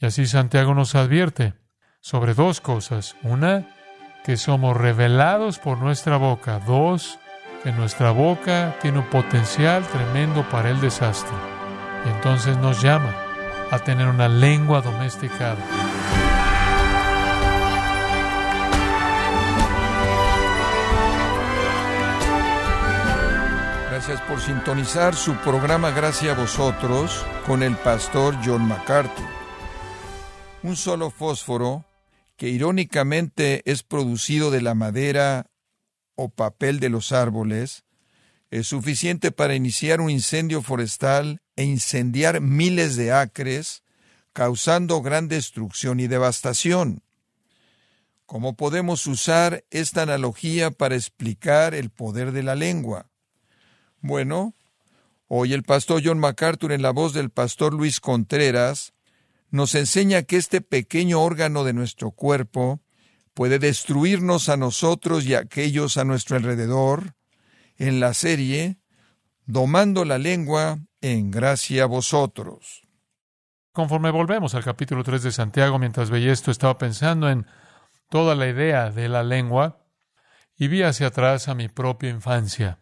Y así Santiago nos advierte sobre dos cosas. Una, que somos revelados por nuestra boca. Dos, que nuestra boca tiene un potencial tremendo para el desastre. Y entonces nos llama a tener una lengua domesticada. Gracias por sintonizar su programa Gracias a vosotros con el pastor John MacArthur. Un solo fósforo, que irónicamente es producido de la madera o papel de los árboles, es suficiente para iniciar un incendio forestal e incendiar miles de acres, causando gran destrucción y devastación. ¿Cómo podemos usar esta analogía para explicar el poder de la lengua? Bueno, hoy el pastor John MacArthur en la voz del pastor Luis Contreras nos enseña que este pequeño órgano de nuestro cuerpo puede destruirnos a nosotros y a aquellos a nuestro alrededor, en la serie Domando la lengua en gracia a vosotros. Conforme volvemos al capítulo 3 de Santiago, mientras veía esto, estaba pensando en toda la idea de la lengua y vi hacia atrás a mi propia infancia.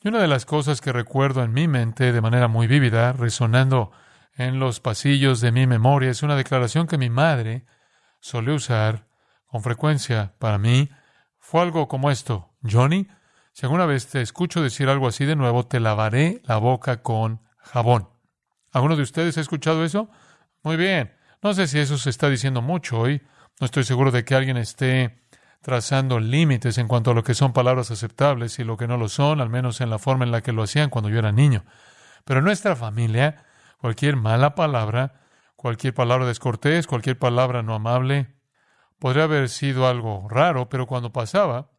Y una de las cosas que recuerdo en mi mente de manera muy vívida, resonando en los pasillos de mi memoria, es una declaración que mi madre solía usar con frecuencia para mí. Fue algo como esto, Johnny, si alguna vez te escucho decir algo así de nuevo, te lavaré la boca con jabón. ¿Alguno de ustedes ha escuchado eso? Muy bien. No sé si eso se está diciendo mucho hoy. No estoy seguro de que alguien esté trazando límites en cuanto a lo que son palabras aceptables y lo que no lo son, al menos en la forma en la que lo hacían cuando yo era niño. Pero en nuestra familia, cualquier mala palabra, cualquier palabra descortés, cualquier palabra no amable, podría haber sido algo raro, pero cuando pasaba,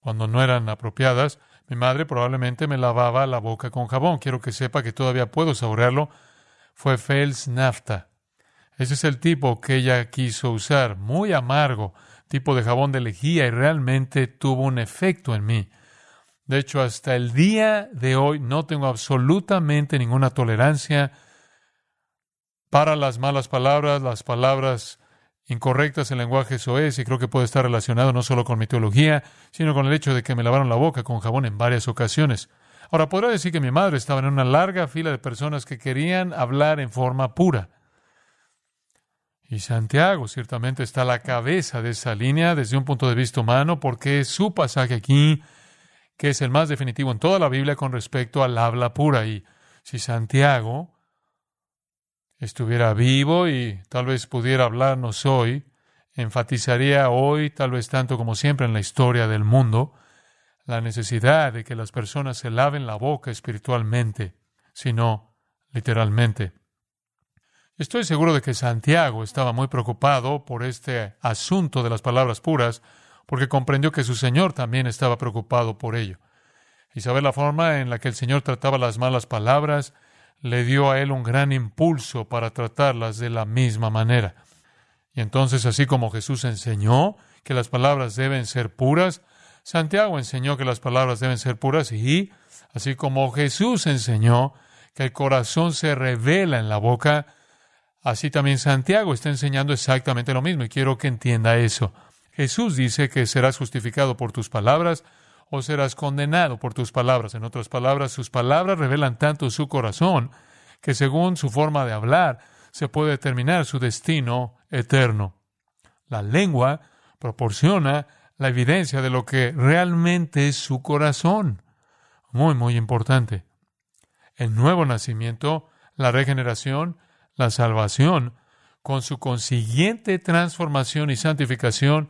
cuando no eran apropiadas, mi madre probablemente me lavaba la boca con jabón. Quiero que sepa que todavía puedo saborearlo. Fue Fels Nafta. Ese es el tipo que ella quiso usar, muy amargo, tipo de jabón de lejía, y realmente tuvo un efecto en mí. De hecho, hasta el día de hoy no tengo absolutamente ninguna tolerancia para las malas palabras, las palabras incorrectas en lenguaje soez y creo que puede estar relacionado no solo con mi teología, sino con el hecho de que me lavaron la boca con jabón en varias ocasiones. Ahora, podría decir que mi madre estaba en una larga fila de personas que querían hablar en forma pura. Y Santiago ciertamente está a la cabeza de esa línea desde un punto de vista humano, porque su pasaje aquí, que es el más definitivo en toda la Biblia con respecto al habla pura. Y si Santiago estuviera vivo y tal vez pudiera hablarnos hoy, enfatizaría hoy, tal vez tanto como siempre en la historia del mundo, la necesidad de que las personas se laven la boca espiritualmente, sino literalmente. Estoy seguro de que Santiago estaba muy preocupado por este asunto de las palabras puras, porque comprendió que su Señor también estaba preocupado por ello. Y saber la forma en la que el Señor trataba las malas palabras le dio a él un gran impulso para tratarlas de la misma manera. Y entonces, así como Jesús enseñó que las palabras deben ser puras, Santiago enseñó que las palabras deben ser puras y, así como Jesús enseñó que el corazón se revela en la boca, así también Santiago está enseñando exactamente lo mismo y quiero que entienda eso. Jesús dice que serás justificado por tus palabras, o serás condenado por tus palabras. En otras palabras, sus palabras revelan tanto su corazón que según su forma de hablar se puede determinar su destino eterno. La lengua proporciona la evidencia de lo que realmente es su corazón. Muy, muy importante. El nuevo nacimiento, la regeneración, la salvación, con su consiguiente transformación y santificación,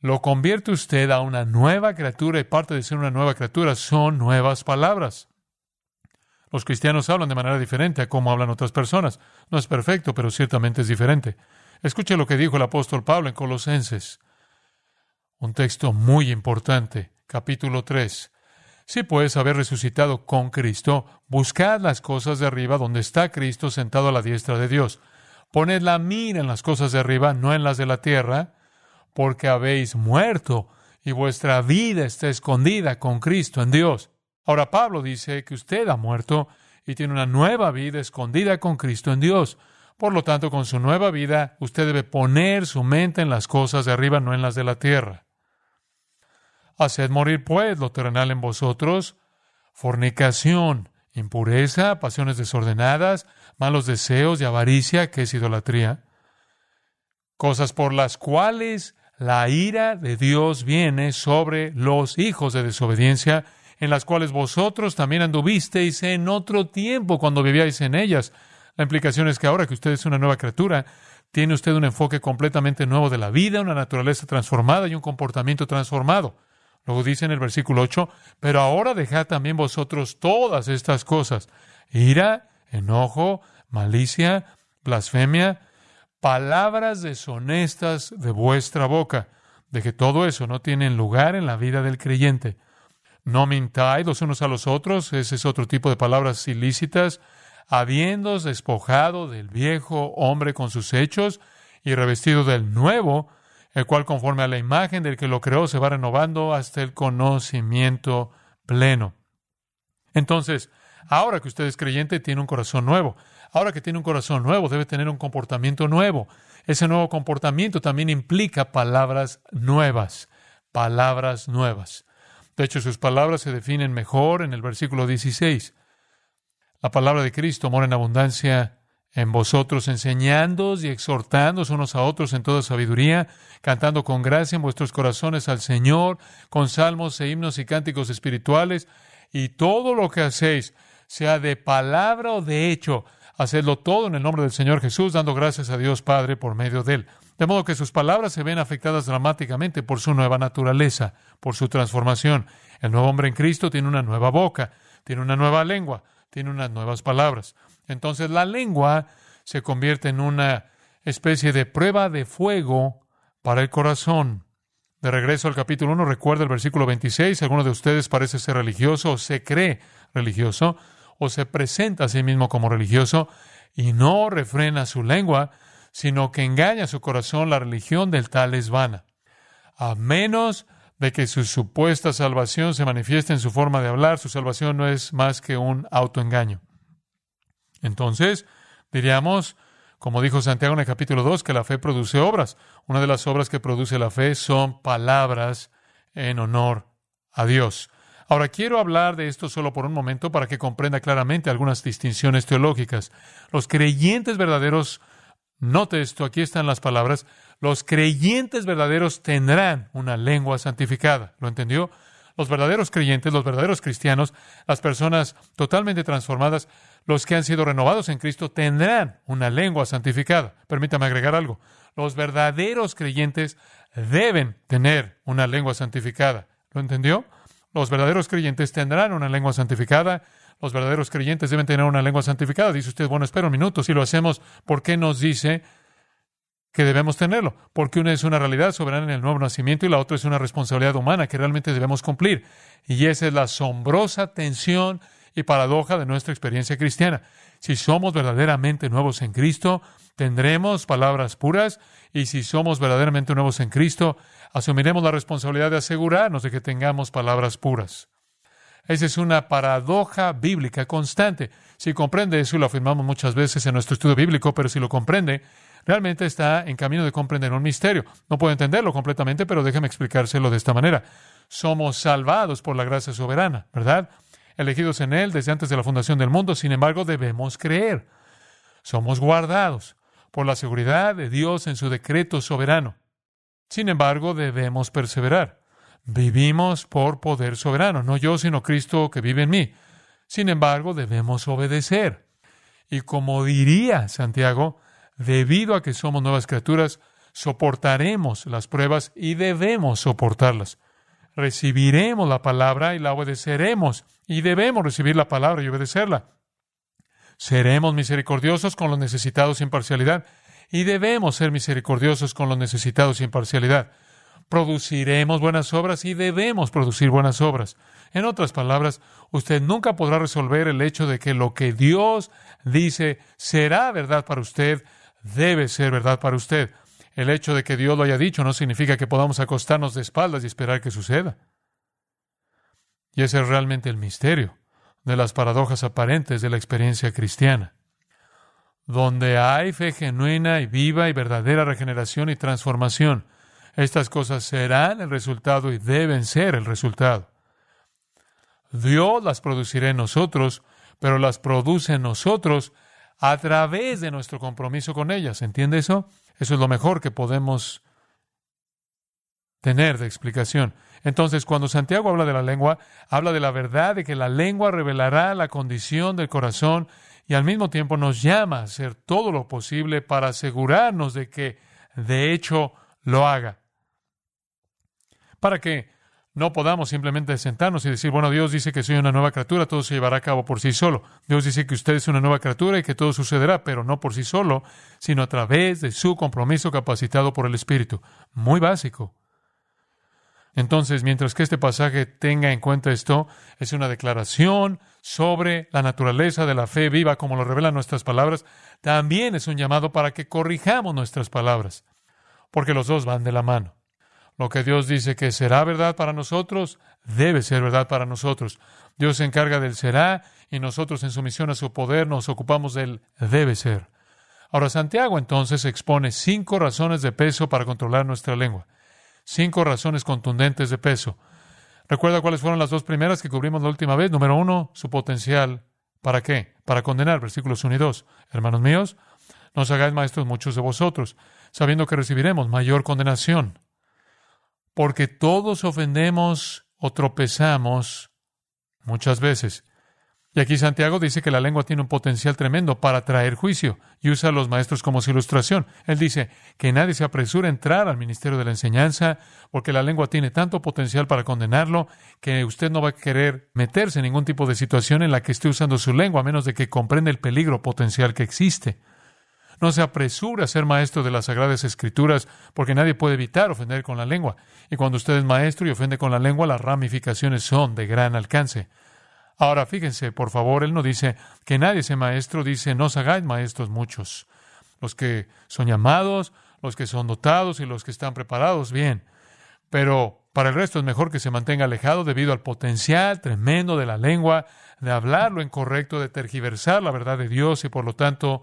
lo convierte usted a una nueva criatura y parte de ser una nueva criatura son nuevas palabras. Los cristianos hablan de manera diferente a cómo hablan otras personas. No es perfecto, pero ciertamente es diferente. Escuche lo que dijo el apóstol Pablo en Colosenses. Un texto muy importante, capítulo 3. Si puedes haber resucitado con Cristo, buscad las cosas de arriba donde está Cristo sentado a la diestra de Dios. Poned la mira en las cosas de arriba, no en las de la tierra, porque habéis muerto y vuestra vida está escondida con Cristo en Dios. Ahora Pablo dice que usted ha muerto y tiene una nueva vida escondida con Cristo en Dios. Por lo tanto, con su nueva vida, usted debe poner su mente en las cosas de arriba, no en las de la tierra. Haced morir, pues, lo terrenal en vosotros, fornicación, impureza, pasiones desordenadas, malos deseos y avaricia, que es idolatría, cosas por las cuales la ira de Dios viene sobre los hijos de desobediencia, en las cuales vosotros también anduvisteis en otro tiempo cuando vivíais en ellas. La implicación es que ahora que usted es una nueva criatura, tiene usted un enfoque completamente nuevo de la vida, una naturaleza transformada y un comportamiento transformado. Luego dice en el versículo 8, pero ahora dejad también vosotros todas estas cosas, ira, enojo, malicia, blasfemia, palabras deshonestas de vuestra boca, de que todo eso no tiene lugar en la vida del creyente. No mintáis los unos a los otros, ese es otro tipo de palabras ilícitas, habiéndos despojado del viejo hombre con sus hechos y revestido del nuevo, el cual conforme a la imagen del que lo creó se va renovando hasta el conocimiento pleno. Entonces, ahora que usted es creyente, tiene un corazón nuevo. Ahora que tiene un corazón nuevo, debe tener un comportamiento nuevo. Ese nuevo comportamiento también implica palabras nuevas, palabras nuevas. De hecho, sus palabras se definen mejor en el versículo 16. La palabra de Cristo mora en abundancia en vosotros, enseñándoos y exhortándoos unos a otros en toda sabiduría, cantando con gracia en vuestros corazones al Señor, con salmos e himnos y cánticos espirituales, y todo lo que hacéis, sea de palabra o de hecho, hacedlo todo en el nombre del Señor Jesús, dando gracias a Dios Padre por medio de él. De modo que sus palabras se ven afectadas dramáticamente por su nueva naturaleza, por su transformación. El nuevo hombre en Cristo tiene una nueva boca, tiene una nueva lengua, tiene unas nuevas palabras. Entonces la lengua se convierte en una especie de prueba de fuego para el corazón. De regreso al capítulo 1, recuerda el versículo 26, alguno de ustedes parece ser religioso o se cree religioso o se presenta a sí mismo como religioso y no refrena su lengua, sino que engaña su corazón, la religión del tal es vana. A menos de que su supuesta salvación se manifieste en su forma de hablar, su salvación no es más que un autoengaño. Entonces, diríamos, como dijo Santiago en el capítulo 2, que la fe produce obras. Una de las obras que produce la fe son palabras en honor a Dios. Ahora quiero hablar de esto solo por un momento para que comprenda claramente algunas distinciones teológicas. Los creyentes verdaderos, note esto, aquí están las palabras, los creyentes verdaderos tendrán una lengua santificada. ¿Lo entendió? Los verdaderos creyentes, los verdaderos cristianos, las personas totalmente transformadas, los que han sido renovados en Cristo, tendrán una lengua santificada. Permítame agregar algo. Los verdaderos creyentes deben tener una lengua santificada. ¿Lo entendió? Los verdaderos creyentes tendrán una lengua santificada. Los verdaderos creyentes deben tener una lengua santificada. Dice usted, bueno, espera un minuto. Si lo hacemos, ¿por qué nos dice que debemos tenerlo, porque una es una realidad soberana en el nuevo nacimiento y la otra es una responsabilidad humana que realmente debemos cumplir. Y esa es la asombrosa tensión y paradoja de nuestra experiencia cristiana. Si somos verdaderamente nuevos en Cristo, tendremos palabras puras y si somos verdaderamente nuevos en Cristo, asumiremos la responsabilidad de asegurarnos de que tengamos palabras puras. Esa es una paradoja bíblica constante. Si comprende eso, y lo afirmamos muchas veces en nuestro estudio bíblico, pero si lo comprende, realmente está en camino de comprender un misterio. No puedo entenderlo completamente, pero déjeme explicárselo de esta manera. Somos salvados por la gracia soberana, ¿verdad? Elegidos en Él desde antes de la fundación del mundo, sin embargo, debemos creer. Somos guardados por la seguridad de Dios en su decreto soberano. Sin embargo, debemos perseverar. Vivimos por poder soberano, no yo, sino Cristo que vive en mí. Sin embargo, debemos obedecer. Y como diría Santiago, debido a que somos nuevas criaturas, soportaremos las pruebas y debemos soportarlas. Recibiremos la palabra y la obedeceremos y debemos recibir la palabra y obedecerla. Seremos misericordiosos con los necesitados sin parcialidad y debemos ser misericordiosos con los necesitados sin parcialidad. Produciremos buenas obras y debemos producir buenas obras. En otras palabras, usted nunca podrá resolver el hecho de que lo que Dios dice será verdad para usted debe ser verdad para usted. El hecho de que Dios lo haya dicho no significa que podamos acostarnos de espaldas y esperar que suceda. Y ese es realmente el misterio de las paradojas aparentes de la experiencia cristiana. Donde hay fe genuina y viva y verdadera regeneración y transformación. Estas cosas serán el resultado y deben ser el resultado. Dios las producirá en nosotros, pero las produce en nosotros a través de nuestro compromiso con ellas. ¿Entiende eso? Eso es lo mejor que podemos tener de explicación. Entonces, cuando Santiago habla de la lengua, habla de la verdad de que la lengua revelará la condición del corazón y al mismo tiempo nos llama a hacer todo lo posible para asegurarnos de que de hecho lo haga. Para que no podamos simplemente sentarnos y decir, bueno, Dios dice que soy una nueva criatura, todo se llevará a cabo por sí solo. Dios dice que usted es una nueva criatura y que todo sucederá, pero no por sí solo, sino a través de su compromiso capacitado por el Espíritu. Muy básico. Entonces, mientras que este pasaje tenga en cuenta esto, es una declaración sobre la naturaleza de la fe viva, como lo revelan nuestras palabras, también es un llamado para que corrijamos nuestras palabras, porque los dos van de la mano. Lo que Dios dice que será verdad para nosotros, debe ser verdad para nosotros. Dios se encarga del será y nosotros en sumisión a su poder nos ocupamos del debe ser. Ahora, Santiago entonces expone cinco razones de peso para controlar nuestra lengua. Cinco razones contundentes de peso. ¿Recuerda cuáles fueron las dos primeras que cubrimos la última vez? Número uno, su potencial. ¿Para qué? Para condenar, versículos 1 y 2. Hermanos míos, no os hagáis maestros muchos de vosotros, sabiendo que recibiremos mayor condenación. Porque todos ofendemos o tropezamos muchas veces. Y aquí Santiago dice que la lengua tiene un potencial tremendo para traer juicio y usa a los maestros como su ilustración. Él dice que nadie se apresura a entrar al ministerio de la enseñanza porque la lengua tiene tanto potencial para condenarlo que usted no va a querer meterse en ningún tipo de situación en la que esté usando su lengua a menos de que comprenda el peligro potencial que existe. No se apresura a ser maestro de las Sagradas Escrituras porque nadie puede evitar ofender con la lengua. Y cuando usted es maestro y ofende con la lengua, las ramificaciones son de gran alcance. Ahora fíjense, por favor, él no dice que nadie sea maestro, dice no os hagáis maestros muchos. Los que son llamados, los que son dotados y los que están preparados, bien. Pero para el resto es mejor que se mantenga alejado debido al potencial tremendo de la lengua, de hablar lo incorrecto, de tergiversar la verdad de Dios y por lo tanto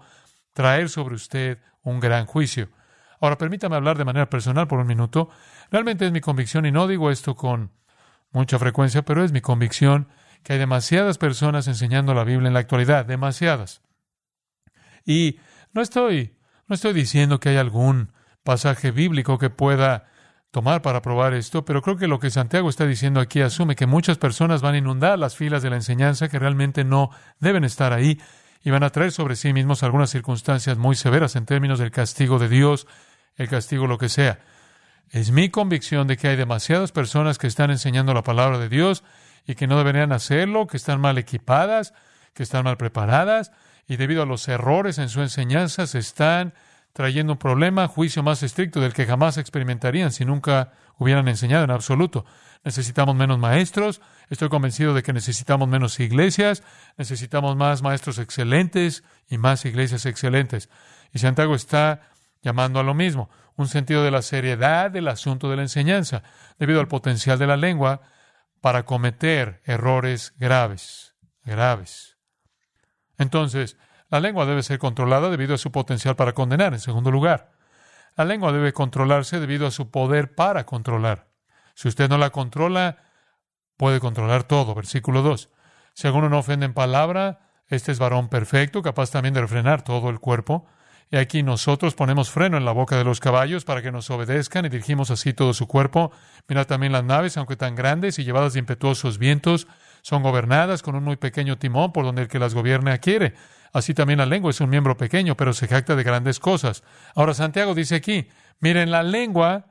traer sobre usted un gran juicio. Ahora permítame hablar de manera personal por un minuto. Realmente es mi convicción y no digo esto con mucha frecuencia, pero es mi convicción que hay demasiadas personas enseñando la Biblia en la actualidad, demasiadas. Y no estoy, no estoy diciendo que hay algún pasaje bíblico que pueda tomar para probar esto, pero creo que lo que Santiago está diciendo aquí asume que muchas personas van a inundar las filas de la enseñanza que realmente no deben estar ahí y van a traer sobre sí mismos algunas circunstancias muy severas en términos del castigo de Dios, el castigo lo que sea. Es mi convicción de que hay demasiadas personas que están enseñando la palabra de Dios y que no deberían hacerlo, que están mal equipadas, que están mal preparadas y debido a los errores en su enseñanza se están trayendo un problema, juicio más estricto del que jamás experimentarían si nunca hubieran enseñado en absoluto. Necesitamos menos maestros, estoy convencido de que necesitamos menos iglesias, necesitamos más maestros excelentes y más iglesias excelentes. Y Santiago está llamando a lo mismo, un sentido de la seriedad del asunto de la enseñanza, debido al potencial de la lengua para cometer errores graves, graves. Entonces, la lengua debe ser controlada debido a su potencial para condenar. En segundo lugar, la lengua debe controlarse debido a su poder para controlar. Si usted no la controla, puede controlar todo. Versículo 2. Si alguno no ofende en palabra, este es varón perfecto, capaz también de refrenar todo el cuerpo. Y aquí nosotros ponemos freno en la boca de los caballos para que nos obedezcan y dirigimos así todo su cuerpo. Mira también las naves, aunque tan grandes y llevadas de impetuosos vientos, son gobernadas con un muy pequeño timón por donde el que las gobierna quiere. Así también la lengua es un miembro pequeño, pero se jacta de grandes cosas. Ahora Santiago dice aquí, miren, la lengua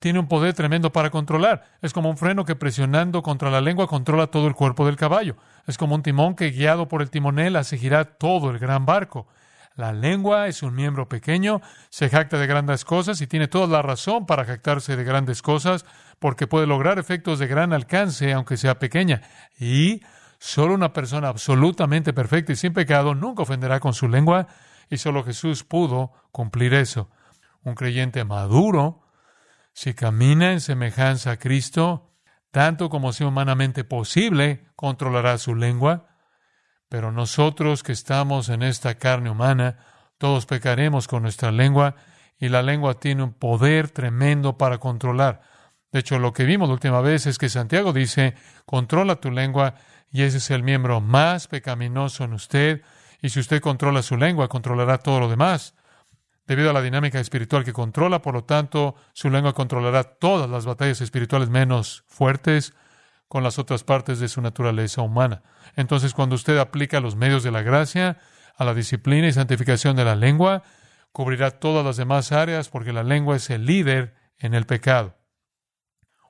tiene un poder tremendo para controlar. Es como un freno que presionando contra la lengua controla todo el cuerpo del caballo. Es como un timón que guiado por el timonel hace girar todo el gran barco. La lengua es un miembro pequeño, se jacta de grandes cosas y tiene toda la razón para jactarse de grandes cosas, porque puede lograr efectos de gran alcance, aunque sea pequeña. Y solo una persona absolutamente perfecta y sin pecado nunca ofenderá con su lengua, y solo Jesús pudo cumplir eso. Un creyente maduro, si camina en semejanza a Cristo, tanto como sea humanamente posible, controlará su lengua pero nosotros que estamos en esta carne humana Todos pecaremos con nuestra lengua y la lengua tiene un poder tremendo para controlar. De hecho, lo que vimos la última vez es que Santiago dice, controla tu lengua y ese es el miembro más pecaminoso en usted. Y si usted controla su lengua, controlará todo lo demás. Debido a la dinámica espiritual que controla, por lo tanto, su lengua controlará todas las batallas espirituales menos fuertes con las otras partes de su naturaleza humana. Entonces, cuando usted aplica los medios de la gracia a la disciplina y santificación de la lengua, cubrirá todas las demás áreas porque la lengua es el líder en el pecado.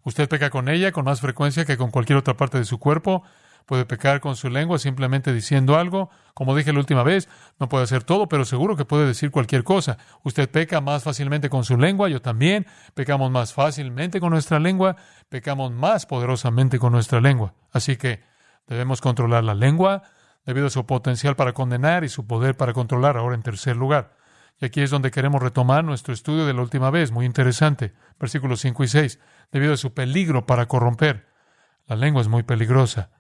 Usted peca con ella con más frecuencia que con cualquier otra parte de su cuerpo, Puede pecar con su lengua simplemente diciendo algo. Como dije la última vez, no puede hacer todo, pero seguro que puede decir cualquier cosa. Usted peca más fácilmente con su lengua, yo también. Pecamos más fácilmente con nuestra lengua, pecamos más poderosamente con nuestra lengua. Así que debemos controlar la lengua debido a su potencial para condenar y su poder para controlar. Ahora en tercer lugar. Y aquí es donde queremos retomar nuestro estudio de la última vez, muy interesante. Versículos 5 y 6. Debido a su peligro para corromper. La lengua es muy peligrosa.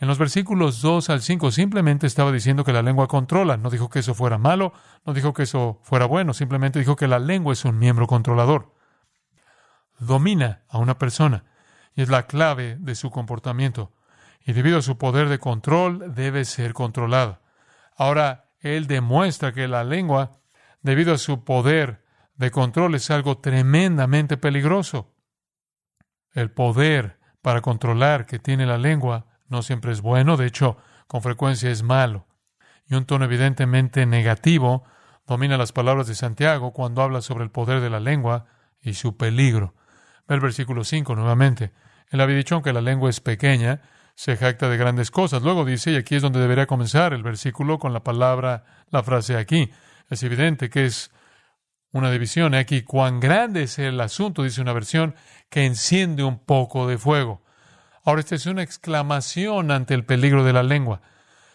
En los versículos 2 al 5 simplemente estaba diciendo que la lengua controla, no dijo que eso fuera malo, no dijo que eso fuera bueno, simplemente dijo que la lengua es un miembro controlador. Domina a una persona y es la clave de su comportamiento. Y debido a su poder de control debe ser controlada. Ahora, él demuestra que la lengua, debido a su poder de control, es algo tremendamente peligroso. El poder para controlar que tiene la lengua no siempre es bueno, de hecho, con frecuencia es malo. Y un tono evidentemente negativo domina las palabras de Santiago cuando habla sobre el poder de la lengua y su peligro. Ve el versículo 5 nuevamente. Él había dicho que la lengua es pequeña, se jacta de grandes cosas. Luego dice, y aquí es donde debería comenzar el versículo con la palabra, la frase aquí. Es evidente que es una división. Aquí, cuán grande es el asunto, dice una versión, que enciende un poco de fuego. Ahora, esta es una exclamación ante el peligro de la lengua.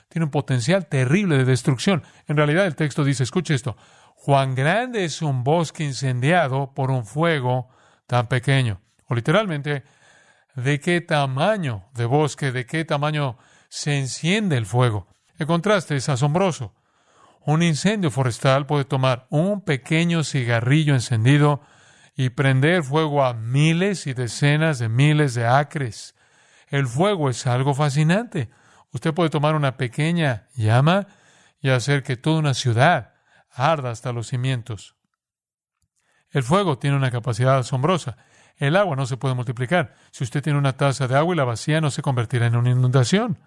Tiene un potencial terrible de destrucción. En realidad, el texto dice, escuche esto, Juan grande es un bosque incendiado por un fuego tan pequeño. O literalmente, ¿de qué tamaño de bosque, de qué tamaño se enciende el fuego? El contraste es asombroso. Un incendio forestal puede tomar un pequeño cigarrillo encendido y prender fuego a miles y decenas de miles de acres. El fuego es algo fascinante. Usted puede tomar una pequeña llama y hacer que toda una ciudad arda hasta los cimientos. El fuego tiene una capacidad asombrosa. El agua no se puede multiplicar. Si usted tiene una taza de agua y la vacía, no se convertirá en una inundación.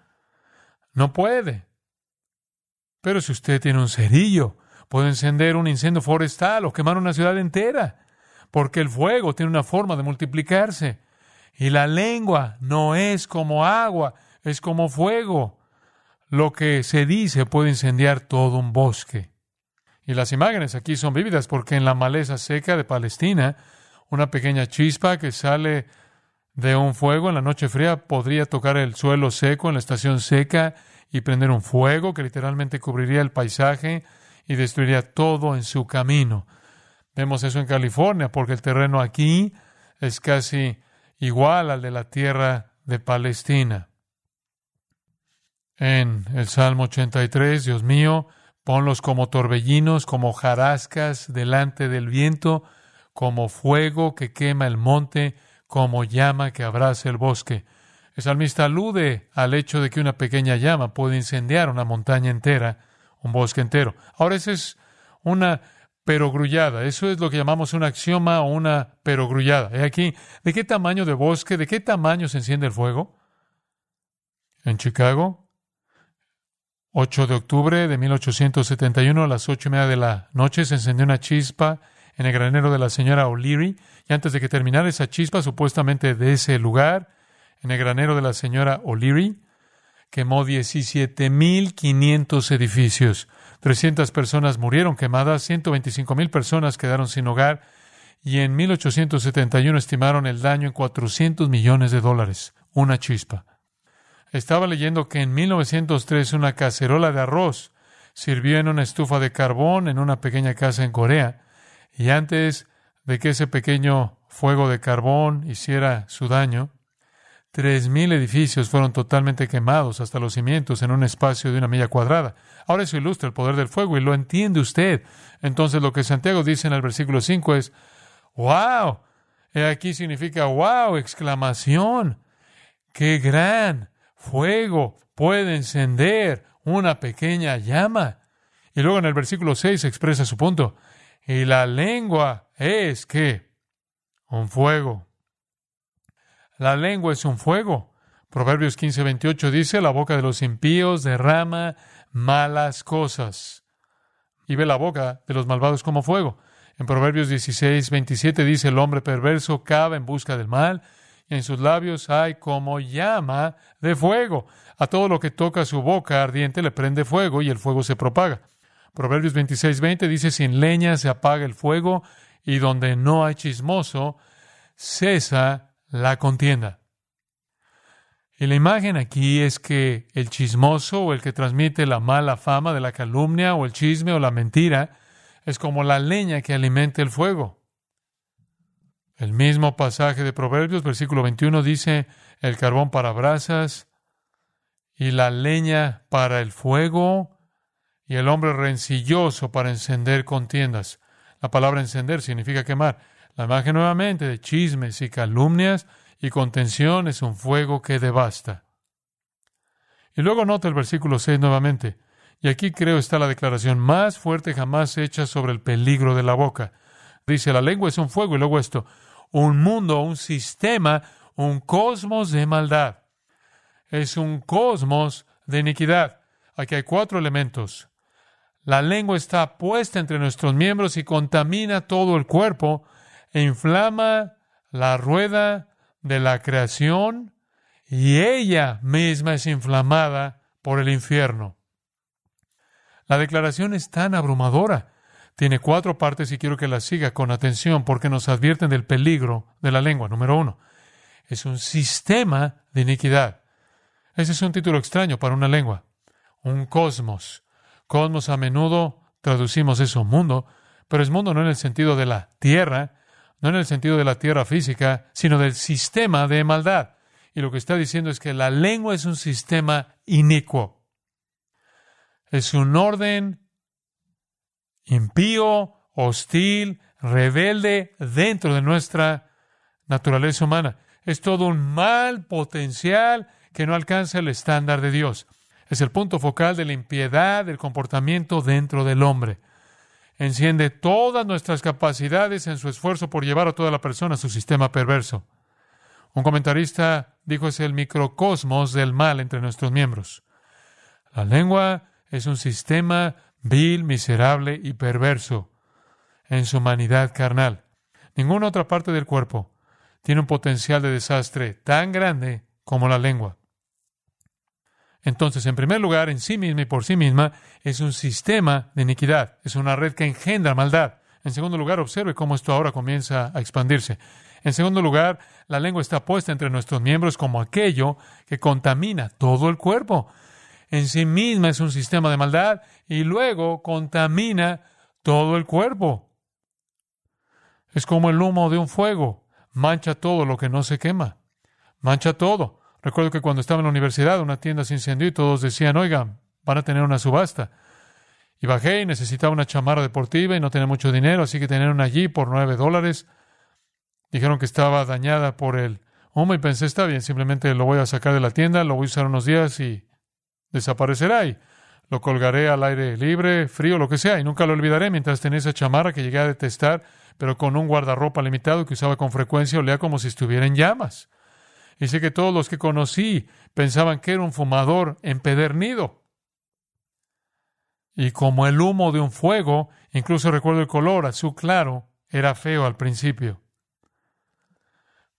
No puede. Pero si usted tiene un cerillo, puede encender un incendio forestal o quemar una ciudad entera, porque el fuego tiene una forma de multiplicarse. Y la lengua no es como agua, es como fuego. Lo que se dice puede incendiar todo un bosque. Y las imágenes aquí son vívidas porque en la maleza seca de Palestina, una pequeña chispa que sale de un fuego en la noche fría podría tocar el suelo seco en la estación seca y prender un fuego que literalmente cubriría el paisaje y destruiría todo en su camino. Vemos eso en California porque el terreno aquí es casi igual al de la tierra de Palestina. En el Salmo 83, Dios mío, ponlos como torbellinos, como jarascas delante del viento, como fuego que quema el monte, como llama que abraza el bosque. El salmista alude al hecho de que una pequeña llama puede incendiar una montaña entera, un bosque entero. Ahora, esa es una perogrullada. Eso es lo que llamamos un axioma o una perogrullada. ¿Eh aquí, ¿de qué tamaño de bosque, de qué tamaño se enciende el fuego? En Chicago, 8 de octubre de 1871 a las ocho y media de la noche se encendió una chispa en el granero de la señora O'Leary y antes de que terminara esa chispa supuestamente de ese lugar, en el granero de la señora O'Leary, quemó 17.500 edificios. 300 personas murieron quemadas, 125 mil personas quedaron sin hogar y en 1871 estimaron el daño en 400 millones de dólares. Una chispa. Estaba leyendo que en 1903 una cacerola de arroz sirvió en una estufa de carbón en una pequeña casa en Corea y antes de que ese pequeño fuego de carbón hiciera su daño, Tres mil edificios fueron totalmente quemados hasta los cimientos en un espacio de una milla cuadrada. Ahora eso ilustra el poder del fuego y lo entiende usted. Entonces lo que Santiago dice en el versículo 5 es, wow, aquí significa wow, exclamación, qué gran fuego puede encender una pequeña llama. Y luego en el versículo 6 expresa su punto. Y la lengua es que un fuego. La lengua es un fuego. Proverbios 15, 28 dice, la boca de los impíos derrama malas cosas. Y ve la boca de los malvados como fuego. En Proverbios 16, 27 dice, el hombre perverso cava en busca del mal, y en sus labios hay como llama de fuego. A todo lo que toca su boca ardiente le prende fuego y el fuego se propaga. Proverbios 26, 20 dice, sin leña se apaga el fuego, y donde no hay chismoso, cesa la contienda. Y la imagen aquí es que el chismoso o el que transmite la mala fama de la calumnia o el chisme o la mentira es como la leña que alimenta el fuego. El mismo pasaje de Proverbios, versículo 21, dice, el carbón para brasas y la leña para el fuego y el hombre rencilloso para encender contiendas. La palabra encender significa quemar. La imagen nuevamente de chismes y calumnias y contención es un fuego que devasta. Y luego nota el versículo 6 nuevamente. Y aquí creo está la declaración más fuerte jamás hecha sobre el peligro de la boca. Dice, la lengua es un fuego y luego esto, un mundo, un sistema, un cosmos de maldad. Es un cosmos de iniquidad. Aquí hay cuatro elementos. La lengua está puesta entre nuestros miembros y contamina todo el cuerpo inflama la rueda de la creación y ella misma es inflamada por el infierno. La declaración es tan abrumadora. Tiene cuatro partes y quiero que la siga con atención porque nos advierten del peligro de la lengua. Número uno, es un sistema de iniquidad. Ese es un título extraño para una lengua. Un cosmos. Cosmos a menudo traducimos eso mundo, pero es mundo no en el sentido de la tierra, no en el sentido de la tierra física, sino del sistema de maldad. Y lo que está diciendo es que la lengua es un sistema inicuo. Es un orden impío, hostil, rebelde dentro de nuestra naturaleza humana. Es todo un mal potencial que no alcanza el estándar de Dios es el punto focal de la impiedad del comportamiento dentro del hombre. Enciende todas nuestras capacidades en su esfuerzo por llevar a toda la persona a su sistema perverso. Un comentarista dijo es el microcosmos del mal entre nuestros miembros. La lengua es un sistema vil, miserable y perverso en su humanidad carnal. Ninguna otra parte del cuerpo tiene un potencial de desastre tan grande como la lengua. Entonces, en primer lugar, en sí misma y por sí misma, es un sistema de iniquidad, es una red que engendra maldad. En segundo lugar, observe cómo esto ahora comienza a expandirse. En segundo lugar, la lengua está puesta entre nuestros miembros como aquello que contamina todo el cuerpo. En sí misma es un sistema de maldad y luego contamina todo el cuerpo. Es como el humo de un fuego, mancha todo lo que no se quema, mancha todo. Recuerdo que cuando estaba en la universidad una tienda se incendió y todos decían, oigan, van a tener una subasta. Y bajé y necesitaba una chamarra deportiva y no tenía mucho dinero, así que tenían allí por nueve dólares. Dijeron que estaba dañada por el humo y pensé, está bien, simplemente lo voy a sacar de la tienda, lo voy a usar unos días y desaparecerá y lo colgaré al aire libre, frío, lo que sea, y nunca lo olvidaré mientras tenía esa chamarra que llegué a detestar, pero con un guardarropa limitado que usaba con frecuencia, olía como si estuviera en llamas. Sé que todos los que conocí pensaban que era un fumador empedernido. Y como el humo de un fuego, incluso recuerdo el color azul claro, era feo al principio.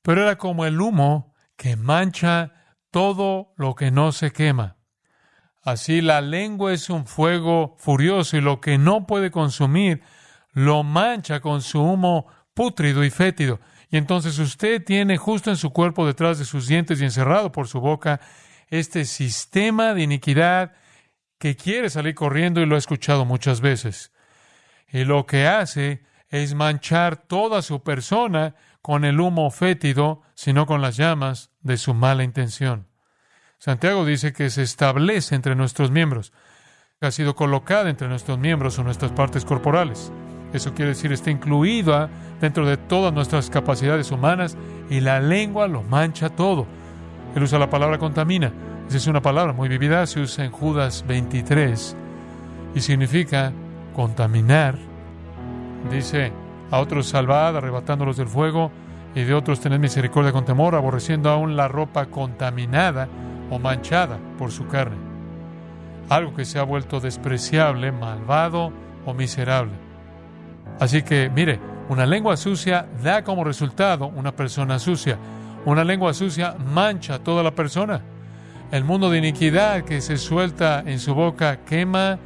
Pero era como el humo que mancha todo lo que no se quema. Así la lengua es un fuego furioso y lo que no puede consumir lo mancha con su humo pútrido y fétido. Y entonces usted tiene justo en su cuerpo, detrás de sus dientes y encerrado por su boca, este sistema de iniquidad que quiere salir corriendo y lo ha escuchado muchas veces. Y lo que hace es manchar toda su persona con el humo fétido sino con las llamas de su mala intención. Santiago dice que se establece entre nuestros miembros, ha sido colocada entre nuestros miembros o nuestras partes corporales. Eso quiere decir está incluida dentro de todas nuestras capacidades humanas y la lengua lo mancha todo. Él usa la palabra contamina. Esa es una palabra muy vivida, se usa en Judas 23 y significa contaminar. Dice, a otros salvad, arrebatándolos del fuego, y de otros tened misericordia con temor, aborreciendo aún la ropa contaminada o manchada por su carne. Algo que se ha vuelto despreciable, malvado o miserable. Así que, mire, una lengua sucia da como resultado una persona sucia. Una lengua sucia mancha a toda la persona. El mundo de iniquidad que se suelta en su boca quema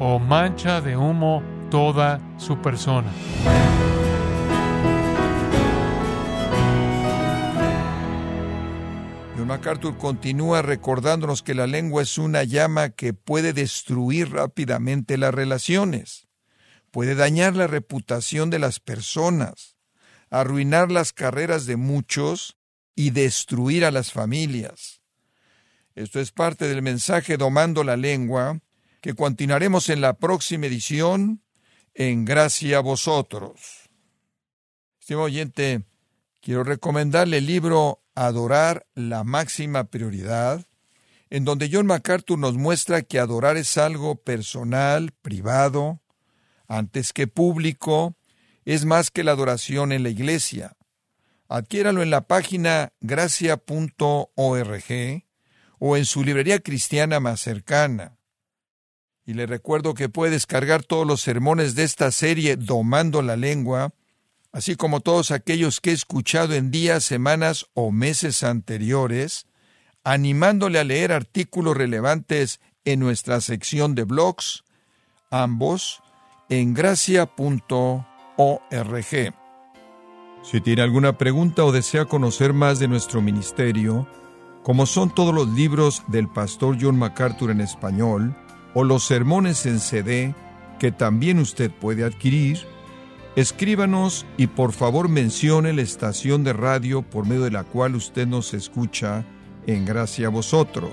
o mancha de humo toda su persona. John MacArthur continúa recordándonos que la lengua es una llama que puede destruir rápidamente las relaciones, puede dañar la reputación de las personas, arruinar las carreras de muchos y destruir a las familias. Esto es parte del mensaje Domando la lengua, que continuaremos en la próxima edición, en gracia a vosotros. Estimado oyente, quiero recomendarle el libro Adorar la máxima prioridad, en donde John MacArthur nos muestra que adorar es algo personal, privado, antes que público, es más que la adoración en la iglesia. Adquiéralo en la página gracia.org o en su librería cristiana más cercana. Y le recuerdo que puede descargar todos los sermones de esta serie Domando la Lengua así como todos aquellos que he escuchado en días, semanas o meses anteriores, animándole a leer artículos relevantes en nuestra sección de blogs, ambos en gracia.org. Si tiene alguna pregunta o desea conocer más de nuestro ministerio, como son todos los libros del pastor John MacArthur en español, o los sermones en CD que también usted puede adquirir, Escríbanos y por favor mencione la estación de radio por medio de la cual usted nos escucha en gracia a vosotros.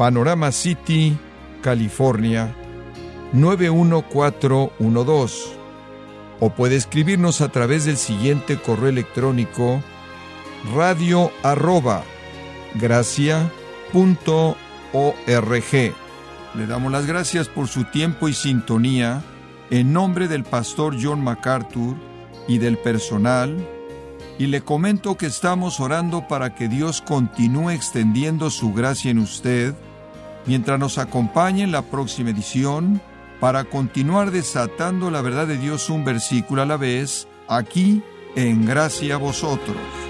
Panorama City, California 91412. O puede escribirnos a través del siguiente correo electrónico radio arroba gracia.org. Le damos las gracias por su tiempo y sintonía en nombre del pastor John MacArthur y del personal, y le comento que estamos orando para que Dios continúe extendiendo su gracia en usted, mientras nos acompañe en la próxima edición, para continuar desatando la verdad de Dios un versículo a la vez, aquí en Gracia a Vosotros.